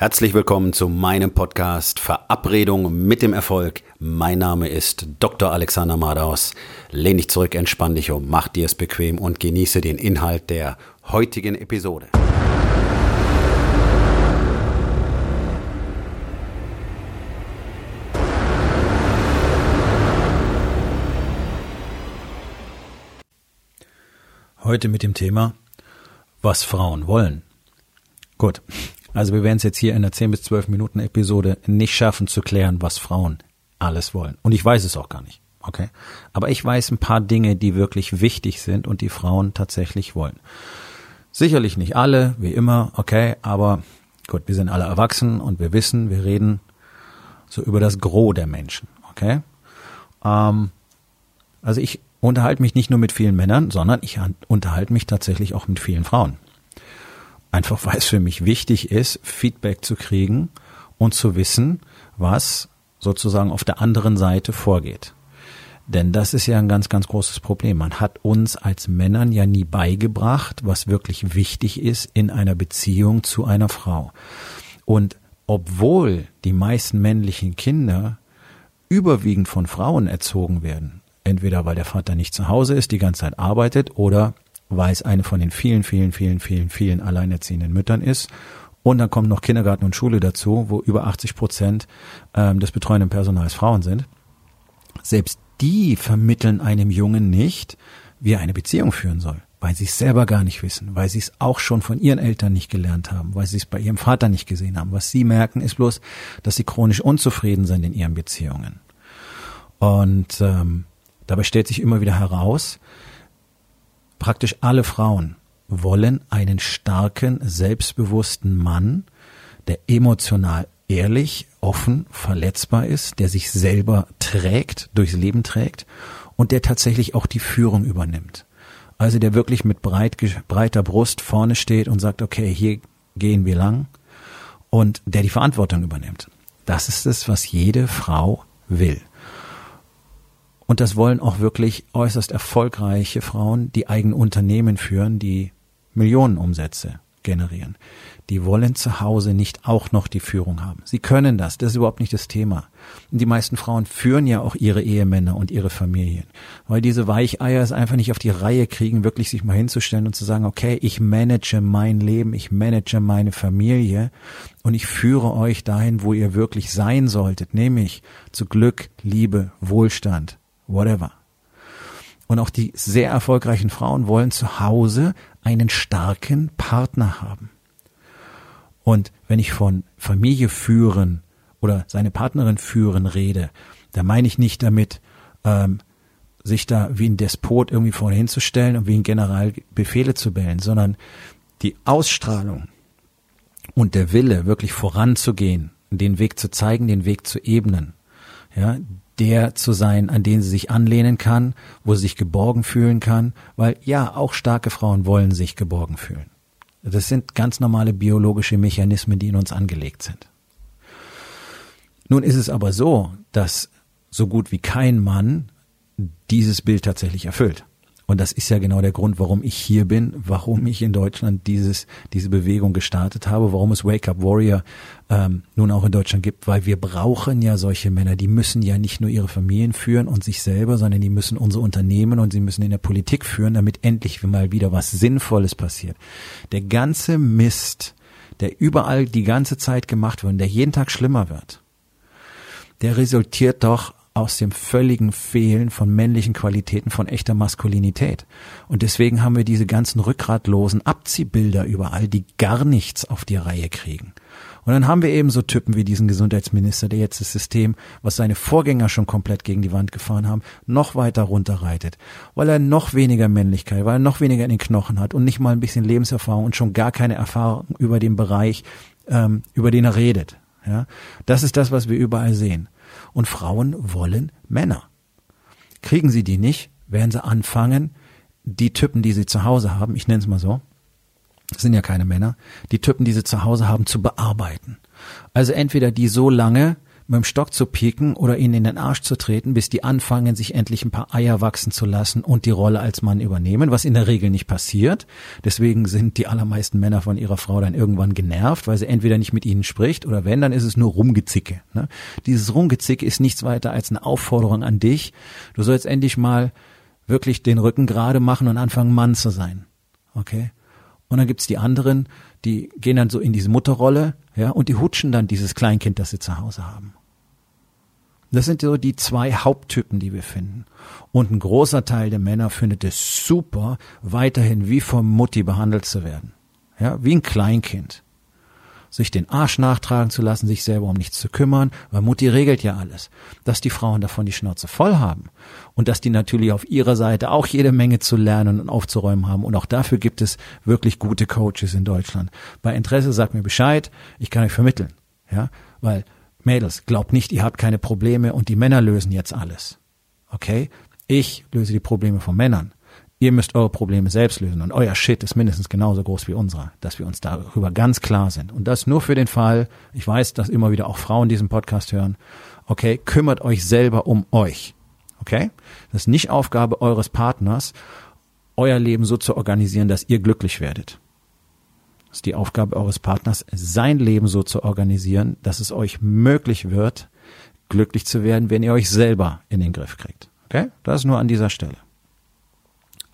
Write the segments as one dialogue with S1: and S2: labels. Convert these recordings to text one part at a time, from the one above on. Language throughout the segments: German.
S1: Herzlich willkommen zu meinem Podcast Verabredung mit dem Erfolg. Mein Name ist Dr. Alexander Madaus. Lehn dich zurück, entspann dich um, mach dir es bequem und genieße den Inhalt der heutigen Episode.
S2: Heute mit dem Thema, was Frauen wollen. Gut, also wir werden es jetzt hier in der 10 bis 12 Minuten Episode nicht schaffen zu klären, was Frauen alles wollen. Und ich weiß es auch gar nicht. Okay. Aber ich weiß ein paar Dinge, die wirklich wichtig sind und die Frauen tatsächlich wollen. Sicherlich nicht alle, wie immer, okay, aber gut, wir sind alle erwachsen und wir wissen, wir reden so über das Gros der Menschen, okay? Ähm, also ich unterhalte mich nicht nur mit vielen Männern, sondern ich unterhalte mich tatsächlich auch mit vielen Frauen. Einfach weil es für mich wichtig ist, Feedback zu kriegen und zu wissen, was sozusagen auf der anderen Seite vorgeht. Denn das ist ja ein ganz, ganz großes Problem. Man hat uns als Männern ja nie beigebracht, was wirklich wichtig ist in einer Beziehung zu einer Frau. Und obwohl die meisten männlichen Kinder überwiegend von Frauen erzogen werden, entweder weil der Vater nicht zu Hause ist, die ganze Zeit arbeitet oder weil es eine von den vielen, vielen, vielen, vielen, vielen alleinerziehenden Müttern ist. Und dann kommen noch Kindergarten und Schule dazu, wo über 80 Prozent ähm, des betreuenden Personals Frauen sind. Selbst die vermitteln einem Jungen nicht, wie er eine Beziehung führen soll, weil sie es selber gar nicht wissen, weil sie es auch schon von ihren Eltern nicht gelernt haben, weil sie es bei ihrem Vater nicht gesehen haben. Was sie merken, ist bloß, dass sie chronisch unzufrieden sind in ihren Beziehungen. Und ähm, dabei stellt sich immer wieder heraus, praktisch alle Frauen wollen einen starken, selbstbewussten Mann, der emotional ehrlich, offen, verletzbar ist, der sich selber trägt, durchs Leben trägt und der tatsächlich auch die Führung übernimmt. Also der wirklich mit breit, breiter Brust vorne steht und sagt, okay, hier gehen wir lang und der die Verantwortung übernimmt. Das ist es, was jede Frau will. Und das wollen auch wirklich äußerst erfolgreiche Frauen, die eigene Unternehmen führen, die Millionenumsätze generieren. Die wollen zu Hause nicht auch noch die Führung haben. Sie können das, das ist überhaupt nicht das Thema. Und die meisten Frauen führen ja auch ihre Ehemänner und ihre Familien, weil diese Weicheier es einfach nicht auf die Reihe kriegen, wirklich sich mal hinzustellen und zu sagen, okay, ich manage mein Leben, ich manage meine Familie und ich führe euch dahin, wo ihr wirklich sein solltet, nämlich zu Glück, Liebe, Wohlstand, whatever. Und auch die sehr erfolgreichen Frauen wollen zu Hause einen starken Partner haben. Und wenn ich von Familie führen oder seine Partnerin führen rede, da meine ich nicht damit, ähm, sich da wie ein Despot irgendwie vorhin hinzustellen und wie ein General Befehle zu bellen, sondern die Ausstrahlung und der Wille, wirklich voranzugehen, den Weg zu zeigen, den Weg zu ebnen, ja, der zu sein, an den sie sich anlehnen kann, wo sie sich geborgen fühlen kann, weil ja, auch starke Frauen wollen sich geborgen fühlen. Das sind ganz normale biologische Mechanismen, die in uns angelegt sind. Nun ist es aber so, dass so gut wie kein Mann dieses Bild tatsächlich erfüllt. Und das ist ja genau der Grund, warum ich hier bin, warum ich in Deutschland dieses, diese Bewegung gestartet habe, warum es Wake Up Warrior ähm, nun auch in Deutschland gibt, weil wir brauchen ja solche Männer, die müssen ja nicht nur ihre Familien führen und sich selber, sondern die müssen unsere Unternehmen und sie müssen in der Politik führen, damit endlich mal wieder was Sinnvolles passiert. Der ganze Mist, der überall die ganze Zeit gemacht wird und der jeden Tag schlimmer wird, der resultiert doch aus dem völligen Fehlen von männlichen Qualitäten, von echter Maskulinität. Und deswegen haben wir diese ganzen rückgratlosen Abziehbilder überall, die gar nichts auf die Reihe kriegen. Und dann haben wir eben so Typen wie diesen Gesundheitsminister, der jetzt das System, was seine Vorgänger schon komplett gegen die Wand gefahren haben, noch weiter runterreitet, weil er noch weniger Männlichkeit, weil er noch weniger in den Knochen hat und nicht mal ein bisschen Lebenserfahrung und schon gar keine Erfahrung über den Bereich, ähm, über den er redet. Ja, das ist das, was wir überall sehen und Frauen wollen Männer. Kriegen sie die nicht, werden sie anfangen, die Typen, die sie zu Hause haben, ich nenne es mal so, sind ja keine Männer, die Typen, die sie zu Hause haben, zu bearbeiten. Also entweder die so lange, mit dem Stock zu pieken oder ihnen in den Arsch zu treten, bis die anfangen, sich endlich ein paar Eier wachsen zu lassen und die Rolle als Mann übernehmen, was in der Regel nicht passiert. Deswegen sind die allermeisten Männer von ihrer Frau dann irgendwann genervt, weil sie entweder nicht mit ihnen spricht oder wenn, dann ist es nur Rumgezicke. Ne? Dieses Rumgezicke ist nichts weiter als eine Aufforderung an dich. Du sollst endlich mal wirklich den Rücken gerade machen und anfangen, Mann zu sein. Okay? Und dann gibt's die anderen, die gehen dann so in diese Mutterrolle, ja, und die hutschen dann dieses Kleinkind, das sie zu Hause haben. Das sind so die zwei Haupttypen, die wir finden. Und ein großer Teil der Männer findet es super, weiterhin wie vom Mutti behandelt zu werden. Ja, wie ein Kleinkind sich den Arsch nachtragen zu lassen, sich selber um nichts zu kümmern, weil Mutti regelt ja alles. Dass die Frauen davon die Schnauze voll haben und dass die natürlich auf ihrer Seite auch jede Menge zu lernen und aufzuräumen haben. Und auch dafür gibt es wirklich gute Coaches in Deutschland. Bei Interesse sagt mir Bescheid, ich kann euch vermitteln. Ja, weil Mädels, glaubt nicht, ihr habt keine Probleme und die Männer lösen jetzt alles. Okay? Ich löse die Probleme von Männern. Ihr müsst eure Probleme selbst lösen und euer Shit ist mindestens genauso groß wie unserer, dass wir uns darüber ganz klar sind. Und das nur für den Fall, ich weiß, dass immer wieder auch Frauen diesen Podcast hören, okay, kümmert euch selber um euch. Okay? Das ist nicht Aufgabe eures Partners, euer Leben so zu organisieren, dass ihr glücklich werdet. Das ist die Aufgabe eures Partners, sein Leben so zu organisieren, dass es euch möglich wird, glücklich zu werden, wenn ihr euch selber in den Griff kriegt. Okay? Das ist nur an dieser Stelle.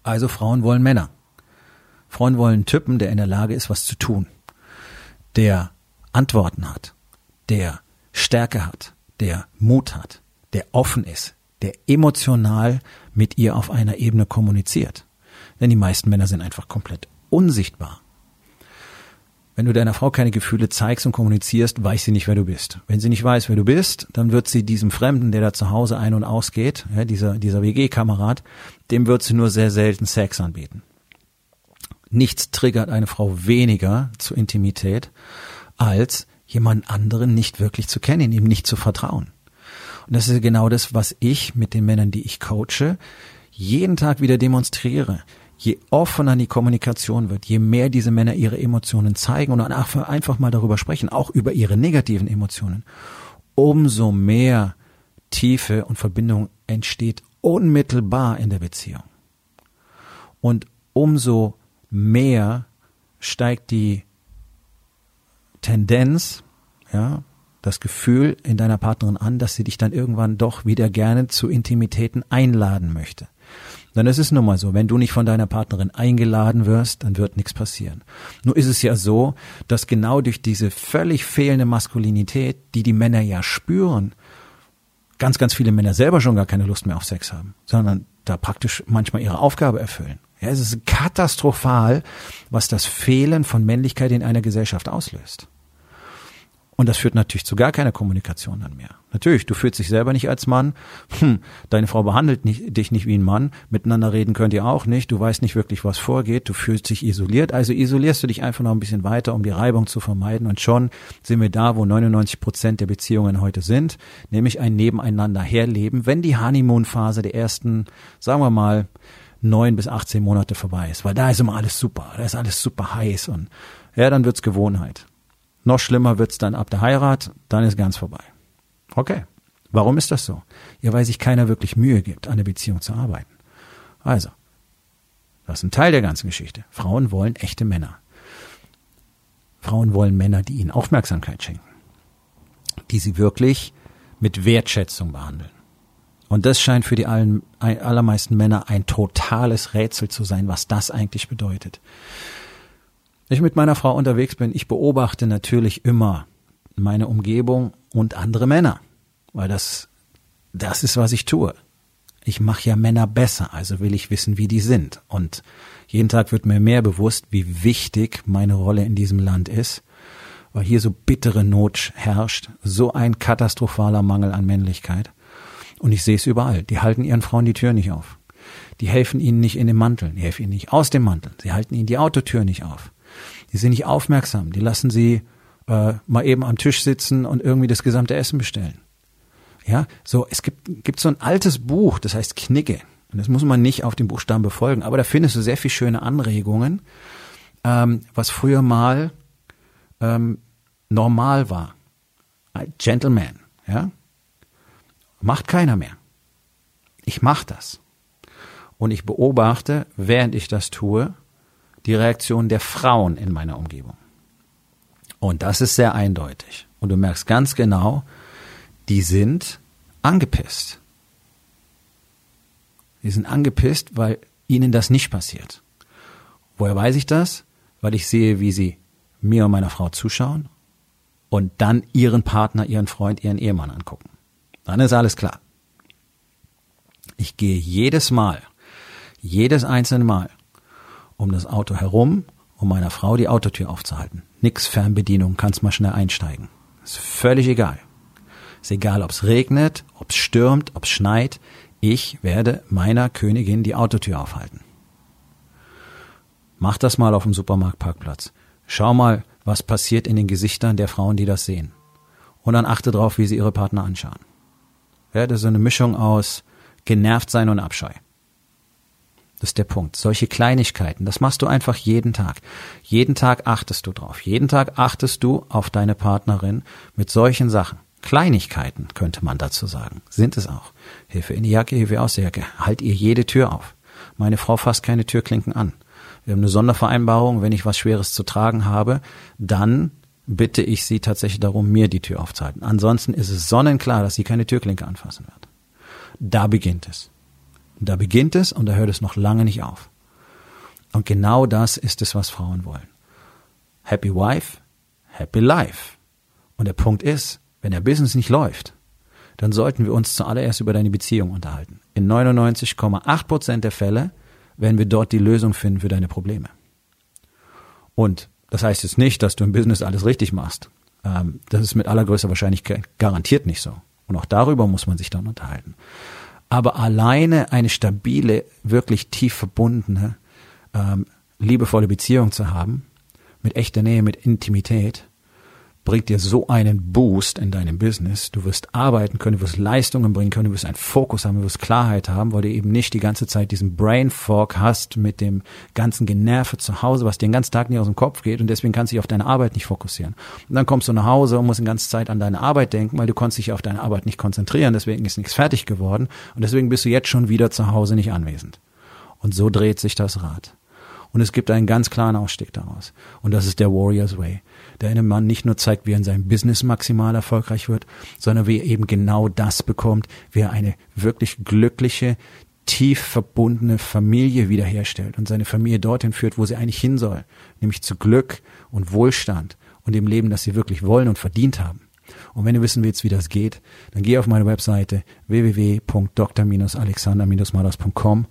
S2: Also Frauen wollen Männer. Frauen wollen Typen, der in der Lage ist, was zu tun, der Antworten hat, der Stärke hat, der Mut hat, der offen ist, der emotional mit ihr auf einer Ebene kommuniziert. Denn die meisten Männer sind einfach komplett unsichtbar. Wenn du deiner Frau keine Gefühle zeigst und kommunizierst, weiß sie nicht, wer du bist. Wenn sie nicht weiß, wer du bist, dann wird sie diesem Fremden, der da zu Hause ein- und ausgeht, ja, dieser, dieser WG-Kamerad, dem wird sie nur sehr selten Sex anbieten. Nichts triggert eine Frau weniger zur Intimität, als jemand anderen nicht wirklich zu kennen, ihm nicht zu vertrauen. Und das ist genau das, was ich mit den Männern, die ich coache, jeden Tag wieder demonstriere je offener die Kommunikation wird, je mehr diese Männer ihre Emotionen zeigen und einfach mal darüber sprechen, auch über ihre negativen Emotionen, umso mehr Tiefe und Verbindung entsteht unmittelbar in der Beziehung. Und umso mehr steigt die Tendenz, ja, das Gefühl in deiner Partnerin an, dass sie dich dann irgendwann doch wieder gerne zu Intimitäten einladen möchte. Denn es ist nun mal so, wenn du nicht von deiner Partnerin eingeladen wirst, dann wird nichts passieren. Nur ist es ja so, dass genau durch diese völlig fehlende Maskulinität, die die Männer ja spüren, ganz, ganz viele Männer selber schon gar keine Lust mehr auf Sex haben, sondern da praktisch manchmal ihre Aufgabe erfüllen. Ja, es ist katastrophal, was das Fehlen von Männlichkeit in einer Gesellschaft auslöst. Und das führt natürlich zu gar keiner Kommunikation dann mehr. Natürlich, du fühlst dich selber nicht als Mann, hm, deine Frau behandelt nicht, dich nicht wie ein Mann, miteinander reden könnt ihr auch nicht, du weißt nicht wirklich, was vorgeht, du fühlst dich isoliert, also isolierst du dich einfach noch ein bisschen weiter, um die Reibung zu vermeiden. Und schon sind wir da, wo 99 Prozent der Beziehungen heute sind, nämlich ein Nebeneinander herleben, wenn die Honeymoon-Phase der ersten, sagen wir mal, neun bis 18 Monate vorbei ist, weil da ist immer alles super, da ist alles super heiß. Und ja, dann wird's Gewohnheit. Noch schlimmer wird's dann ab der Heirat, dann ist ganz vorbei. Okay. Warum ist das so? Ja, weil sich keiner wirklich Mühe gibt, an der Beziehung zu arbeiten. Also, das ist ein Teil der ganzen Geschichte. Frauen wollen echte Männer. Frauen wollen Männer, die ihnen Aufmerksamkeit schenken, die sie wirklich mit Wertschätzung behandeln. Und das scheint für die allermeisten Männer ein totales Rätsel zu sein, was das eigentlich bedeutet ich mit meiner Frau unterwegs bin, ich beobachte natürlich immer meine Umgebung und andere Männer, weil das, das ist, was ich tue. Ich mache ja Männer besser, also will ich wissen, wie die sind. Und jeden Tag wird mir mehr bewusst, wie wichtig meine Rolle in diesem Land ist, weil hier so bittere Not herrscht, so ein katastrophaler Mangel an Männlichkeit. Und ich sehe es überall. Die halten ihren Frauen die Tür nicht auf. Die helfen ihnen nicht in den Manteln, die helfen ihnen nicht aus dem Mantel, sie halten ihnen die Autotür nicht auf. Die sind nicht aufmerksam. Die lassen sie äh, mal eben am Tisch sitzen und irgendwie das gesamte Essen bestellen. Ja, so, es gibt, gibt so ein altes Buch, das heißt Knicke. Und das muss man nicht auf den Buchstaben befolgen, aber da findest du sehr viel schöne Anregungen, ähm, was früher mal ähm, normal war. Ein Gentleman, Ja? Macht keiner mehr. Ich mache das. Und ich beobachte, während ich das tue, die Reaktion der Frauen in meiner Umgebung. Und das ist sehr eindeutig. Und du merkst ganz genau, die sind angepisst. Die sind angepisst, weil ihnen das nicht passiert. Woher weiß ich das? Weil ich sehe, wie sie mir und meiner Frau zuschauen und dann ihren Partner, ihren Freund, ihren Ehemann angucken. Dann ist alles klar. Ich gehe jedes Mal, jedes einzelne Mal um das Auto herum, um meiner Frau die Autotür aufzuhalten. Nix Fernbedienung, kannst mal schnell einsteigen. Ist völlig egal. Ist egal, ob es regnet, ob es stürmt, ob es schneit. Ich werde meiner Königin die Autotür aufhalten. Mach das mal auf dem Supermarktparkplatz. Schau mal, was passiert in den Gesichtern der Frauen, die das sehen. Und dann achte drauf, wie sie ihre Partner anschauen. Ja, das ist so eine Mischung aus genervt sein und Abscheu. Das ist der Punkt. Solche Kleinigkeiten, das machst du einfach jeden Tag. Jeden Tag achtest du drauf. Jeden Tag achtest du auf deine Partnerin mit solchen Sachen. Kleinigkeiten, könnte man dazu sagen. Sind es auch. Hilfe in die Jacke, Hilfe aus der Jacke. Halt ihr jede Tür auf. Meine Frau fasst keine Türklinken an. Wir haben eine Sondervereinbarung, wenn ich was Schweres zu tragen habe, dann bitte ich sie tatsächlich darum, mir die Tür aufzuhalten. Ansonsten ist es sonnenklar, dass sie keine Türklinke anfassen wird. Da beginnt es. Da beginnt es und da hört es noch lange nicht auf. Und genau das ist es, was Frauen wollen. Happy Wife, Happy Life. Und der Punkt ist, wenn der Business nicht läuft, dann sollten wir uns zuallererst über deine Beziehung unterhalten. In 99,8 Prozent der Fälle werden wir dort die Lösung finden für deine Probleme. Und das heißt jetzt nicht, dass du im Business alles richtig machst. Ähm, das ist mit allergrößter Wahrscheinlichkeit garantiert nicht so. Und auch darüber muss man sich dann unterhalten. Aber alleine eine stabile, wirklich tief verbundene, ähm, liebevolle Beziehung zu haben, mit echter Nähe, mit Intimität, bringt dir so einen Boost in deinem Business. Du wirst arbeiten können, du wirst Leistungen bringen können, du wirst einen Fokus haben, du wirst Klarheit haben, weil du eben nicht die ganze Zeit diesen Brain Fog hast mit dem ganzen Generve zu Hause, was dir den ganzen Tag nicht aus dem Kopf geht und deswegen kannst du dich auf deine Arbeit nicht fokussieren. Und dann kommst du nach Hause und musst die ganze Zeit an deine Arbeit denken, weil du konntest dich auf deine Arbeit nicht konzentrieren, deswegen ist nichts fertig geworden und deswegen bist du jetzt schon wieder zu Hause nicht anwesend. Und so dreht sich das Rad. Und es gibt einen ganz klaren Ausstieg daraus. Und das ist der Warrior's Way. Der einem Mann nicht nur zeigt, wie er in seinem Business maximal erfolgreich wird, sondern wie er eben genau das bekommt, wie er eine wirklich glückliche, tief verbundene Familie wiederherstellt und seine Familie dorthin führt, wo sie eigentlich hin soll, nämlich zu Glück und Wohlstand und dem Leben, das sie wirklich wollen und verdient haben. Und wenn du wissen willst, wie das geht, dann geh auf meine Webseite www.dr-alexander-mados.com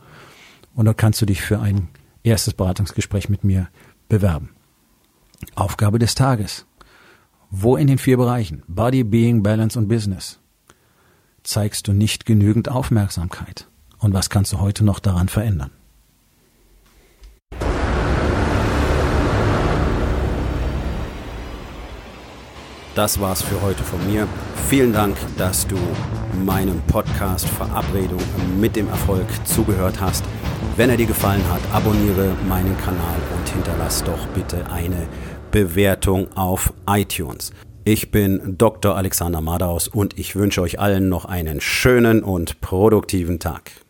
S2: und dort kannst du dich für ein erstes Beratungsgespräch mit mir bewerben. Aufgabe des Tages. Wo in den vier Bereichen Body, Being, Balance und Business zeigst du nicht genügend Aufmerksamkeit? Und was kannst du heute noch daran verändern?
S1: Das war's für heute von mir. Vielen Dank, dass du meinem Podcast Verabredung mit dem Erfolg zugehört hast. Wenn er dir gefallen hat, abonniere meinen Kanal und hinterlass doch bitte eine Bewertung auf iTunes. Ich bin Dr. Alexander Madaus und ich wünsche euch allen noch einen schönen und produktiven Tag.